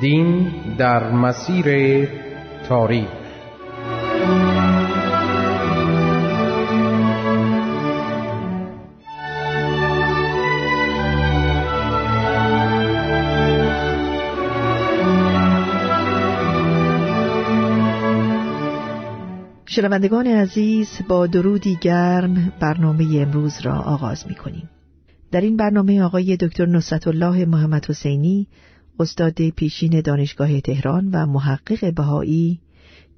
دین در مسیر تاریخ شنوندگان عزیز با درودی گرم برنامه امروز را آغاز می کنیم. در این برنامه آقای دکتر نصرت الله محمد حسینی استاد پیشین دانشگاه تهران و محقق بهایی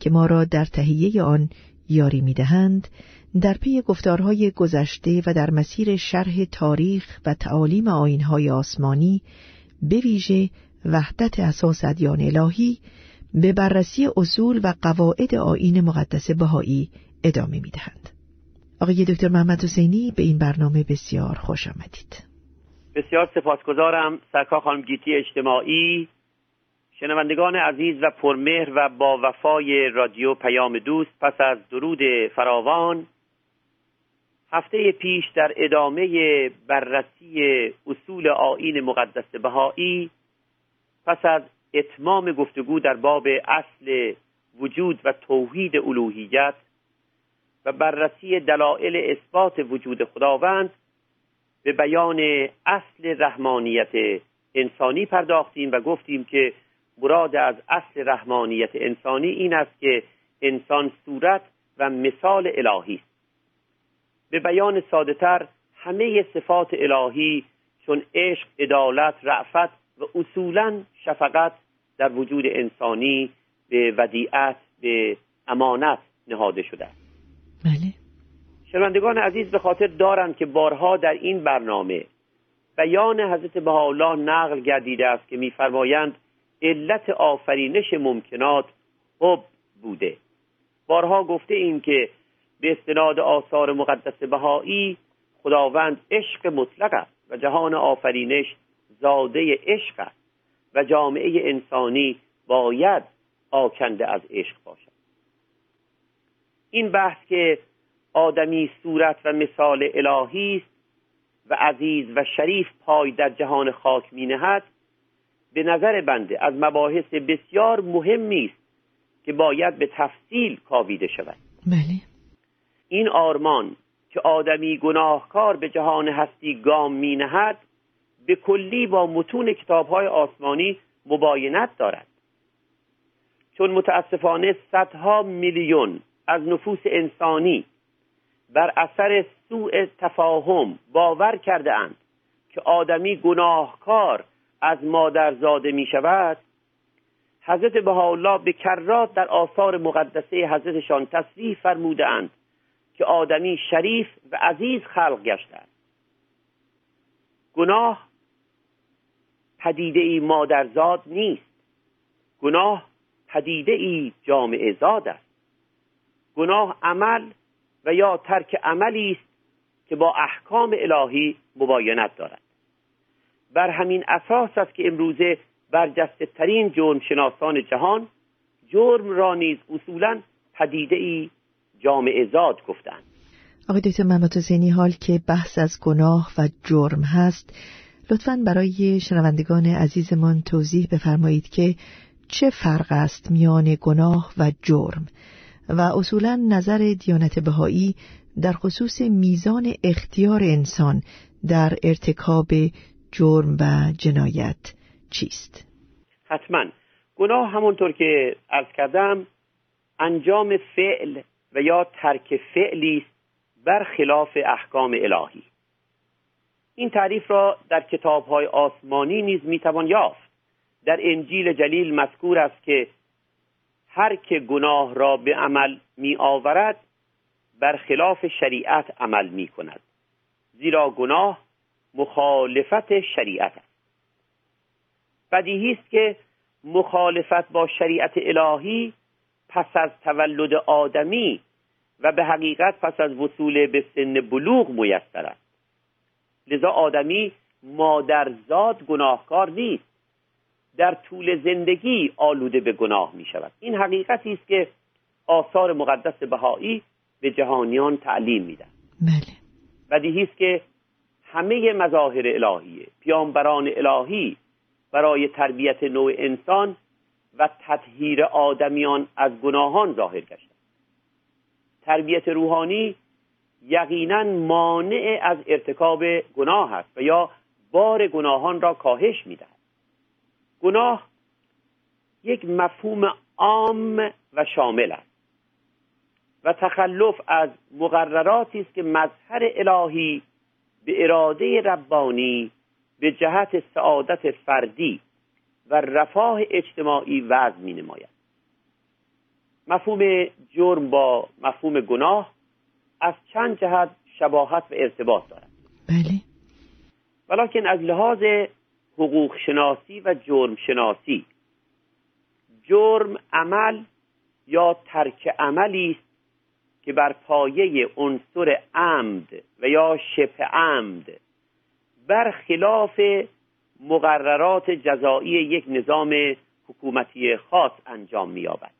که ما را در تهیه آن یاری می دهند در پی گفتارهای گذشته و در مسیر شرح تاریخ و تعالیم آینهای آسمانی به ویژه وحدت اساس ادیان الهی به بررسی اصول و قواعد آین مقدس بهایی ادامه می دهند. آقای دکتر محمد حسینی به این برنامه بسیار خوش آمدید. بسیار سپاسگزارم سرکار خانم گیتی اجتماعی شنوندگان عزیز و پرمهر و با وفای رادیو پیام دوست پس از درود فراوان هفته پیش در ادامه بررسی اصول آین مقدس بهایی پس از اتمام گفتگو در باب اصل وجود و توحید الوهیت و بررسی دلایل اثبات وجود خداوند به بیان اصل رحمانیت انسانی پرداختیم و گفتیم که مراد از اصل رحمانیت انسانی این است که انسان صورت و مثال الهی است. به بیان ساده تر همه صفات الهی چون عشق، عدالت، رعفت و اصولا شفقت در وجود انسانی به ودیعت به امانت نهاده شده بله. شنوندگان عزیز به خاطر دارند که بارها در این برنامه بیان حضرت بهاءالله نقل گردیده است که میفرمایند علت آفرینش ممکنات حب بوده. بارها گفته این که به استناد آثار مقدس بهایی خداوند عشق مطلق است و جهان آفرینش زاده عشق است و جامعه انسانی باید آکنده از عشق باشد. این بحث که آدمی صورت و مثال الهی است و عزیز و شریف پای در جهان خاک می نهد. به نظر بنده از مباحث بسیار مهمی است که باید به تفصیل کاویده شود. بله. این آرمان که آدمی گناهکار به جهان هستی گام می نهد به کلی با متون کتابهای آسمانی مباینت دارد. چون متاسفانه صدها میلیون از نفوس انسانی بر اثر سوء تفاهم باور کرده اند که آدمی گناهکار از مادر زاده می شود. حضرت بهاءالله به کرات در آثار مقدسه حضرتشان تصریح فرموده اند که آدمی شریف و عزیز خلق گشته است گناه پدیده ای مادرزاد نیست. گناه پدیده ای جامعه زاد است. گناه عمل و یا ترک عملی است که با احکام الهی مباینت دارد. بر همین اساس است که امروزه برجسته ترین جرم شناسان جهان جرم را نیز اصولا پدیده ای جامعه زاد گفتند. آقای دکتر محمد حسینی حال که بحث از گناه و جرم هست لطفا برای شنوندگان عزیزمان توضیح بفرمایید که چه فرق است میان گناه و جرم؟ و اصولا نظر دیانت بهایی در خصوص میزان اختیار انسان در ارتکاب جرم و جنایت چیست؟ حتما. گناه همونطور که ارز کردم انجام فعل و یا ترک فعلی است بر خلاف احکام الهی. این تعریف را در کتابهای آسمانی نیز می‌توان یافت. در انجیل جلیل مذکور است که هر که گناه را به عمل می آورد بر خلاف شریعت عمل می کند زیرا گناه مخالفت شریعت است. بدیهی است که مخالفت با شریعت الهی پس از تولد آدمی و به حقیقت پس از وصول به سن بلوغ میسر است. لذا آدمی مادرزاد گناهکار نیست. در طول زندگی آلوده به گناه می شود این حقیقتی است که آثار مقدس بهایی به جهانیان تعلیم میدن بله. بدیهی است که همه مظاهر الهیه پیامبران الهی برای تربیت نوع انسان و تطهیر آدمیان از گناهان ظاهر گشتند. تربیت روحانی یقینا مانع از ارتکاب گناه است و یا بار گناهان را کاهش می‌دهد. گناه یک مفهوم عام و شامل است و تخلف از مقرراتی است که مظهر الهی به اراده ربانی به جهت سعادت فردی و رفاه اجتماعی وضع می نماید مفهوم جرم با مفهوم گناه از چند جهت شباهت و ارتباط دارد. بله. ولیکن از لحاظ حقوق شناسی و جرم شناسی جرم عمل یا ترک عملی است که بر پایه عنصر عمد و یا شبه عمد بر خلاف مقررات جزایی یک نظام حکومتی خاص انجام می‌یابد.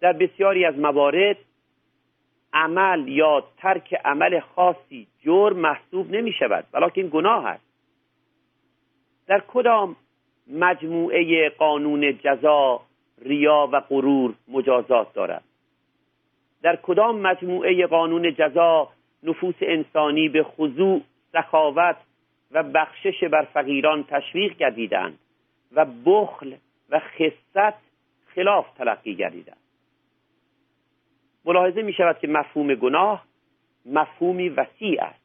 در بسیاری از موارد عمل یا ترک عمل خاصی جرم محسوب نمی شود ولیکن گناه است. در کدام مجموعه قانون جزا ریا و غرور مجازات دارد؟ در کدام مجموعه قانون جزا نفوس انسانی به خضوع سخاوت و بخشش بر فقیران تشویق گردیدند و بخل و خصت خلاف تلقی گردیدند ملاحظه می شود که مفهوم گناه مفهومی وسیع است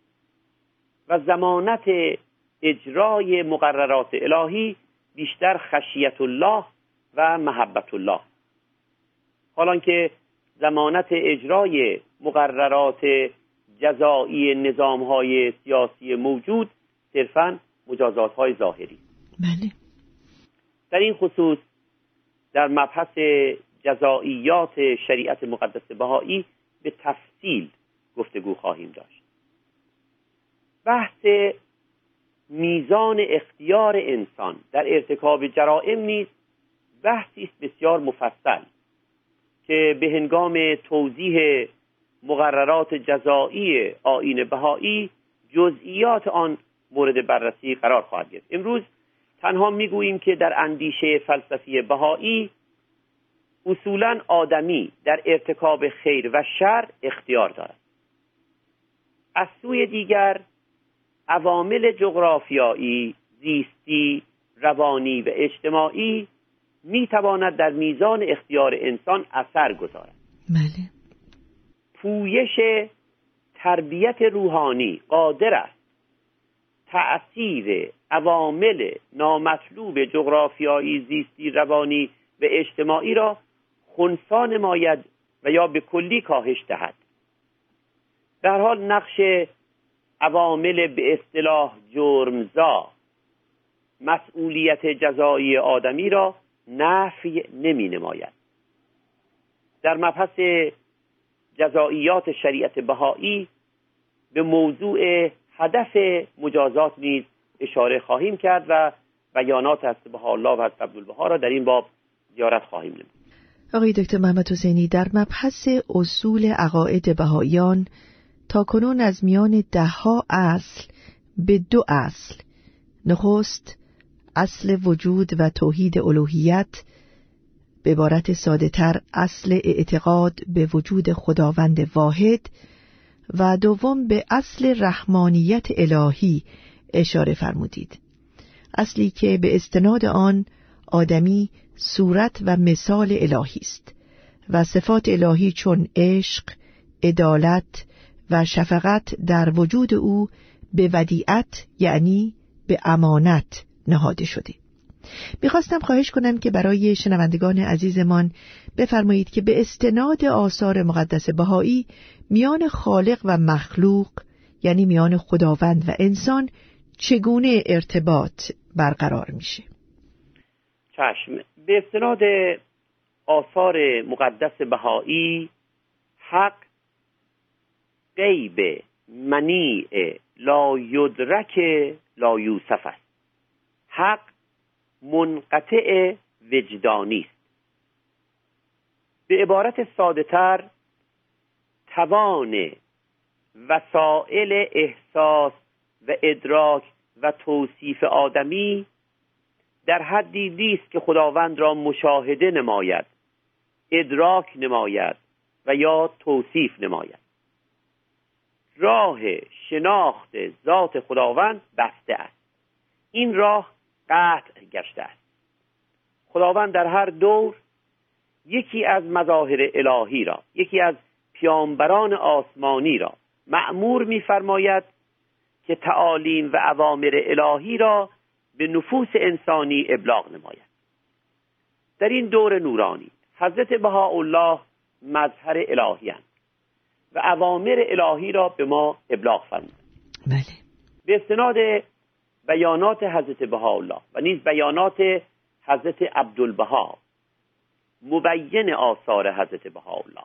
و زمانت اجرای مقررات الهی بیشتر خشیت الله و محبت الله حالان که زمانت اجرای مقررات جزایی نظام های سیاسی موجود صرفا مجازات های ظاهری. بله. در این خصوص در مبحث جزائیات شریعت مقدس بهایی به تفصیل گفتگو خواهیم داشت. بحث میزان اختیار انسان. در ارتکاب جرائم نیز بحثی است بسیار مفصل که به هنگام توضیح مقررات جزایی آین بهایی جزئیات آن مورد بررسی قرار خواهد گرفت. امروز تنها می‌گوییم که در اندیشه فلسفی بهایی اصولا آدمی در ارتکاب خیر و شر اختیار دارد. از سوی دیگر عوامل جغرافیایی زیستی روانی و اجتماعی می تواند در میزان اختیار انسان اثر گذارد. بله. پویش تربیت روحانی قادر است. تأثیر عوامل نامطلوب جغرافیایی زیستی روانی و اجتماعی را خونسا نماید و یا به کلی کاهش دهد. در حال نقش عوامل به اصطلاح جرمزا. مسئولیت جزایی آدمی را نفی نمی نماید در مبحث جزائیات شریعت بهایی به موضوع هدف مجازات نیز اشاره خواهیم کرد و بیانات از بها الله و از عبدالبها را در این باب زیارت خواهیم نمود. آقای دکتر محمد حسینی در مبحث اصول عقاید بهاییان تا کنون از میان دهها اصل به دو اصل. نخست اصل وجود و توحید الوهیت به عبارت ساده تر اصل اعتقاد به وجود خداوند واحد و دوم به اصل رحمانیت الهی اشاره فرمودید. اصلی که به استناد آن آدمی صورت و مثال الهی است و صفات الهی چون عشق، عدالت و شفقت در وجود او به ودیعت یعنی به امانت نهاده شده. می‌خواستم خواهش کنم که برای شنوندگان عزیزمان بفرمایید که به استناد آثار مقدس بهایی میان خالق و مخلوق یعنی میان خداوند و انسان چگونه ارتباط برقرار میشه؟ چشم. به استناد آثار مقدس بهایی حق غیب منیع لا یدرک لا یوسف است. حق منقطع وجدانی است. به عبارت ساده تر توان وسایل احساس و ادراک و توصیف آدمی در حدی نیست که خداوند را مشاهده نماید ادراک نماید و یا توصیف نماید. راه شناخت ذات خداوند بسته است. این راه قطع گشته است. خداوند در هر دور یکی از مظاهر الهی را یکی از پیامبران آسمانی را معمور میفرماید که تعالیم و اوامر الهی را به نفوس انسانی ابلاغ نماید. در این دور نورانی حضرت بهاءالله مظهر الهی و اوامر الهی را به ما ابلاغ فرمود. بله. به استناد بیانات حضرت بهاءالله و نیز بیانات حضرت عبدالبها مبین آثار حضرت بهاءالله.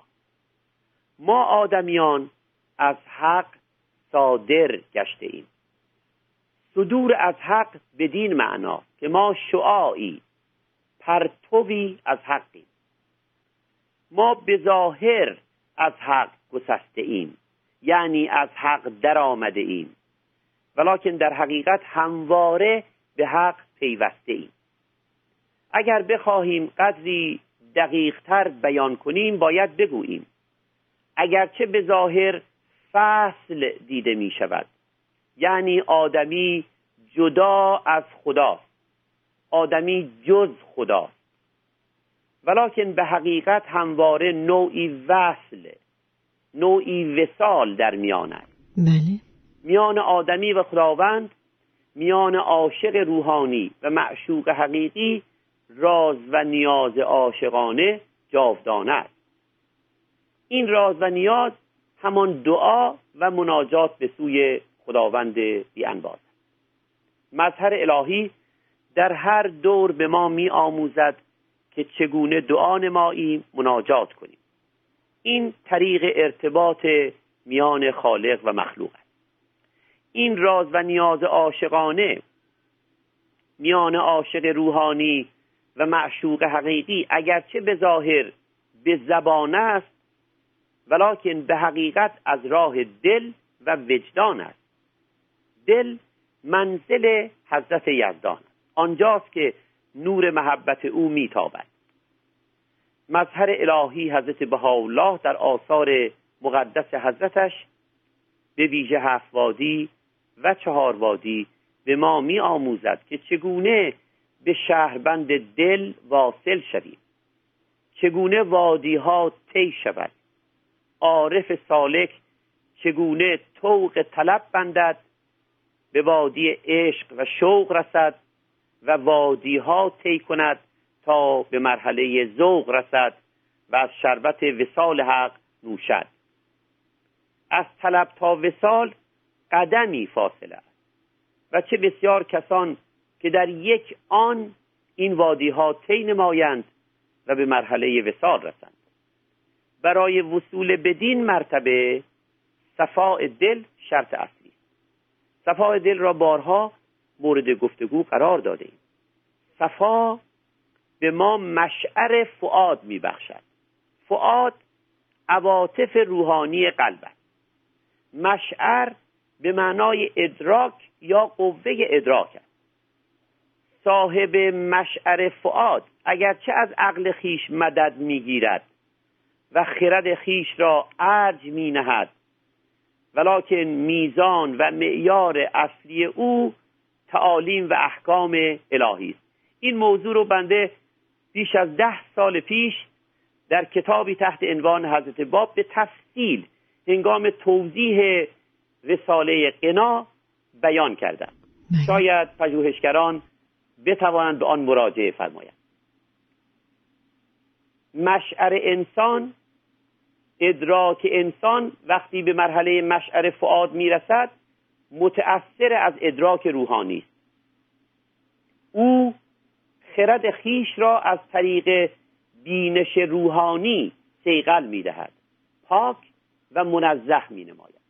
ما آدمیان از حق صادر گشته ایم صدور از حق بدین معنا که ما شعاعی پرتوی از حقیم. ما به ظاهر از حق گسسته ایم یعنی از حق در آمده ایم ولیکن در حقیقت همواره به حق پیوسته ایم اگر بخواهیم قدری دقیقتر بیان کنیم باید بگوییم اگرچه به ظاهر فصل دیده می شود یعنی آدمی جدا از خداست آدمی جز خداست ولیکن به حقیقت همواره نوعی وصل نوعی وسال در میان است. بله. میان آدمی و خداوند میان عاشق روحانی و معشوق حقیقی راز و نیاز عاشقانه جاودانه است. این راز و نیاز همان دعا و مناجات به سوی خداوند بیانباز مظهر الهی در هر دور به ما می آموزد که چگونه دعا نماییم مناجات کنیم. این طریق ارتباط میان خالق و مخلوق است. این راز و نیاز عاشقانه میان عاشق روحانی و معشوق حقیقی اگرچه به ظاهر به زبان است ولیکن به حقیقت از راه دل و وجدان است. دل منزل حضرت یزدان آنجاست که نور محبت او میتابد. مظهر الهی حضرت بهاءالله در آثار مقدس حضرتش به ویژه هفت وادی و چهار وادی به ما می آموزد که چگونه به شهربند دل واصل شویم. چگونه وادی ها طی شود. عارف سالک چگونه طوق طلب بندد. به وادی عشق و شوق رسد و وادی ها طی کند. تا به مرحله ذوق رسد و از شربت وسال حق نوشد. از طلب تا وسال قدمی فاصله است. و چه بسیار کسان که در یک آن این وادی ها طی نمایند و به مرحله وسال رسند. برای وصول بدین مرتبه صفاء دل شرط اصلی صفاء دل را بارها مورد گفتگو قرار داده ایم صفا به ما مشعر فعاد میبخشد. فعاد عواطف روحانی قلب است. مشعر به معنای ادراک یا قوه ادراک است. صاحب مشعر فعاد اگرچه از عقل خیش مدد می‌گیرد و خرد خیش را ارج می نهد ولیکن میزان و معیار اصلی او تعالیم و احکام الهی است. این موضوع رو بنده بیش از ده سال پیش در کتابی تحت عنوان حضرت باب به تفصیل هنگام توضیح رساله قنا بیان کردم. شاید پژوهشگران بتوانند به آن مراجعه فرمایند. مشعر انسان ادراک انسان وقتی به مرحله مشعر فعاد می‌رسد متأثر از ادراک روحانی است. او خرد خیش را از طریق بینش روحانی سیقل می دهد پاک و منزه می نماید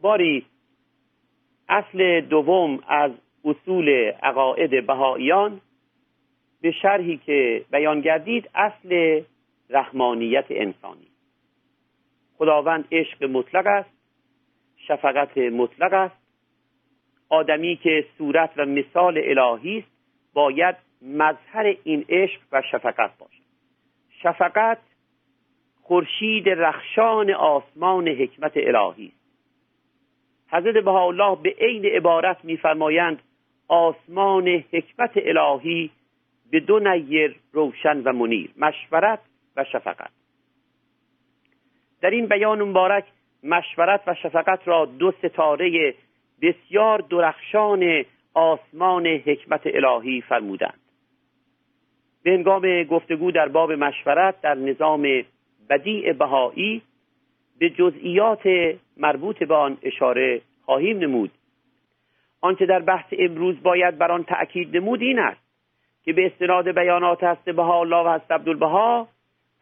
باری اصل دوم از اصول عقاعد بهاییان به شرحی که بیان گردید اصل رحمانیت انسانی. خداوند عشق مطلق است شفقت مطلق است آدمی که صورت و مثال الهی است باید مظهر این عشق و شفقت باشد شفقت خورشید رخشان آسمان حکمت الهی است. حضرت بهاءالله به عین عبارت میفرمایند آسمان حکمت الهی به دو نیر روشن و منیر مشورت و شفقت. در این بیان مبارک مشورت و شفقت را دو ستاره بسیار درخشان آسمان حکمت الهی فرمودند. به هنگام گفتگو در باب مشورت در نظام بدیع بهایی به جزئیات مربوط به آن اشاره خواهیم نمود. آنچه در بحث امروز باید بر آن تأکید نمود این است که به استناد بیانات هست بها الله و هست عبدالبها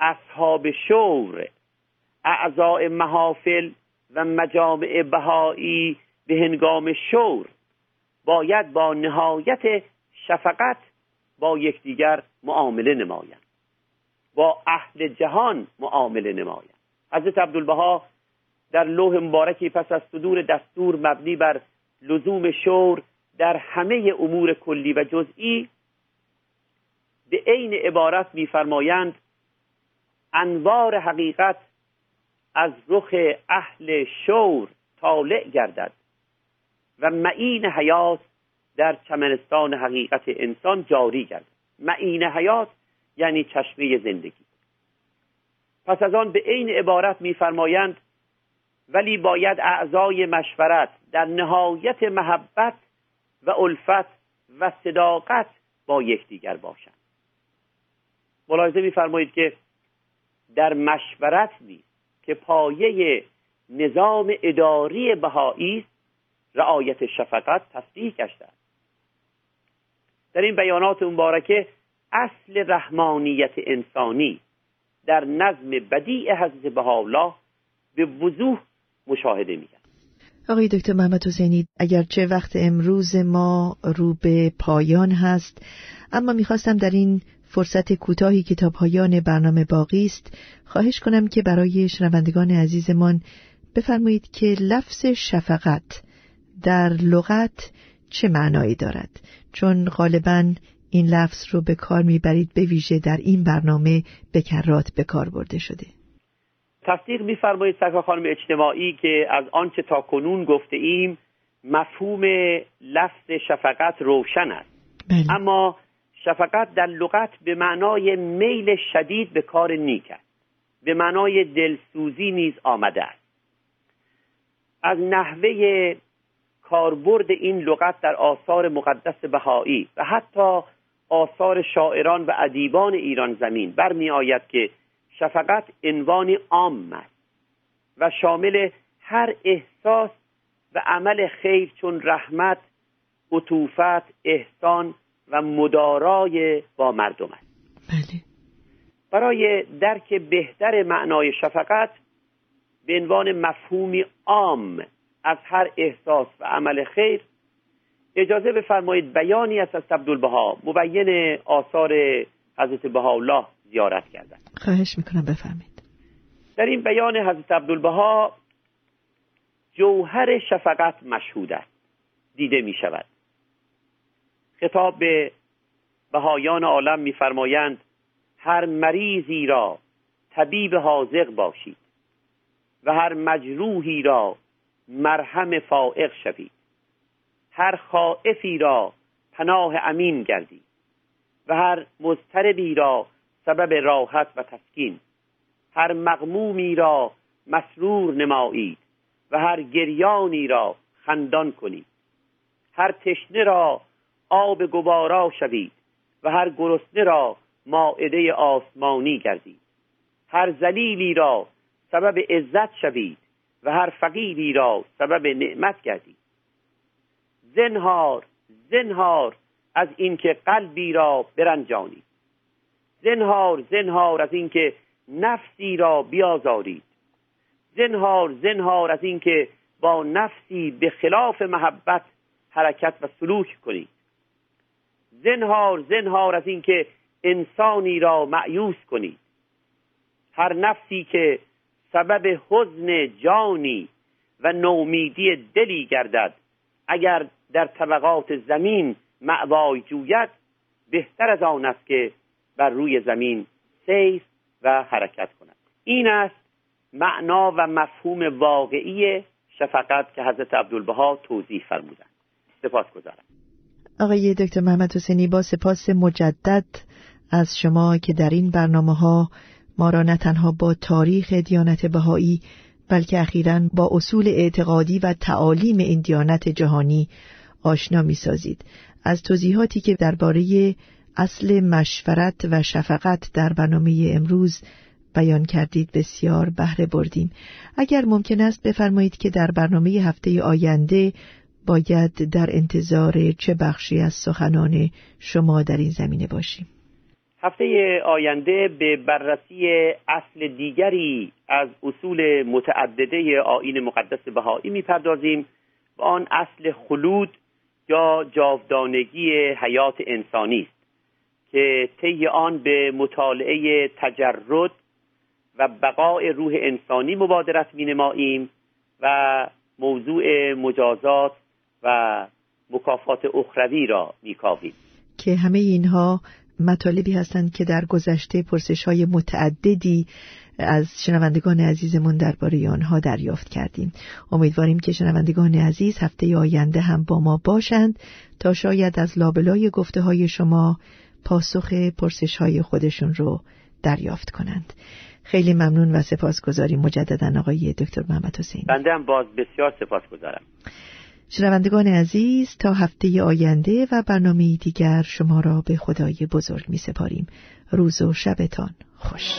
اصحاب شور اعضاء محافل و مجامع بهایی به هنگام شور باید با نهایت شفقت با یکدیگر معامله نمایند با اهل جهان معامله نمایند حضرت عبدالبها در لوح مبارکی پس از صدور دستور مبنی بر لزوم شور در همه امور کلی و جزئی به عین عبارت میفرمایند انوار حقیقت از رخ اهل شور طالع گردد. و معین حیات در چمنستان حقیقت انسان جاری گردد معین حیات یعنی چشمه زندگی. پس از آن به عین عبارت میفرمایند ولی باید اعضای مشورت در نهایت محبت و الفت و صداقت با یکدیگر باشند. ملاحظه میفرمایید که در مشورت نیست که پایه نظام اداری بهایی است رعایت شفقت تصدیح است در این بیانات مبارکه اصل رحمانیت انسانی در نظم بدیع حضرت بهاءالله به وضوح مشاهده میگن آقای دکتر محمد حسینی اگرچه وقت امروز ما رو به پایان هست اما می‌خواستم در این فرصت کوتاهی که تا پایان برنامه باقی است خواهش کنم که برای شنوندگان عزیزمان بفرمایید که لفظ شفقت در لغت چه معنایی دارد؟ چون غالبا این لفظ رو به کار می‌برید به ویژه در این برنامه به کرات به کار برده شده. تصدیق میفرمایید سکا خانم اجتماعی که از آنچه تا کنون گفته ایم مفهوم لفظ شفقت روشن است. بله. اما شفقت در لغت به معنای میل شدید به کار نیک است. به معنای دلسوزی نیز آمده است. از نحوه کاربرد این لغت در آثار مقدس بهایی و حتی آثار شاعران و ادیبان ایران زمین. برمی آید که شفقت عنوان عام است و شامل هر احساس و عمل خیر چون رحمت عطوفت احسان و مدارای با مردم است. بله. برای درک بهتر معنای شفقت به عنوان مفهومی عام از هر احساس و عمل خیر اجازه بفرمایید بیانی است از عبدالبها مبین آثار حضرت بهاءالله زیارت کردن. خواهش می‌کنم بفرمایید. در این بیان حضرت عبدالبها جوهر شفقت مشهود است. دیده می شود خطاب به بهایان عالم میفرمایند هر مریضی را طبیب حاضق باشید و هر مجروحی را مرهم فائق شوید هر خائفی را پناه امین گردید و هر مضطربی را سبب راحت و تسکین. هر مغمومی را مسرور نمایید و هر گریانی را خندان کنید هر تشنه را آب گوارا شوید و هر گرسنه را ماعده آسمانی گردید هر زلیلی را سبب عزت شوید و هر فقیری را سبب نعمت گردید زنهار زنهار از اینکه قلبی را برنجانید زنهار زنهار از اینکه نفسی را بیازارید. زنهار زنهار از اینکه با نفسی به خلاف محبت حرکت و سلوک کنید. زنهار زنهار از اینکه انسانی را معیوس کنید. هر نفسی که سبب حزن جانی و نومیدی دلی گردد. اگر در طبقات زمین معوای جوید بهتر از آن است که بر روی زمین سیر و حرکت کند. این است معنا و مفهوم واقعی شفقت که حضرت عبدالبها توضیح فرمودند. سپاس گذارم آقای دکتر محمد حسینی با سپاس مجدد از شما که در این برنامه ها ما را نه تنها با تاریخ دیانت بهایی بلکه اخیرا با اصول اعتقادی و تعالیم این دیانت جهانی آشنا می سازید. از توضیحاتی که درباره اصل مشورت و شفقت در برنامه امروز بیان کردید بسیار بهره بردیم اگر ممکن است بفرمایید که در برنامه هفته آینده باید در انتظار چه بخشی از سخنان شما در این زمینه باشیم هفته آینده به بررسی اصل دیگری از اصول متعدده آین مقدس بهایی می‌پردازیم و آن اصل خلود یا جاودانگی حیات انسانی است که طی آن به مطالعه تجرد و بقای روح انسانی مبادرت مینماییم و موضوع مجازات و مکافات اخروی را میکاویم. که همه اینها مطالبی هستند که در گذشته پرسش های متعددی از شنوندگان عزیزمون درباره آنها دریافت کردیم. امیدواریم که شنوندگان عزیز هفته آینده هم با ما باشند تا شاید از لابلای گفته های شما پاسخ پرسش های خودشون رو دریافت کنند. خیلی ممنون و سپاسگزاریم مجددا آقای دکتر محمد حسین. بنده هم باز بسیار سپاسگزارم. شنوندگان عزیز تا هفته آینده و برنامه دیگر شما را به خدای بزرگ می سپاریم. روز و شبتان خوش.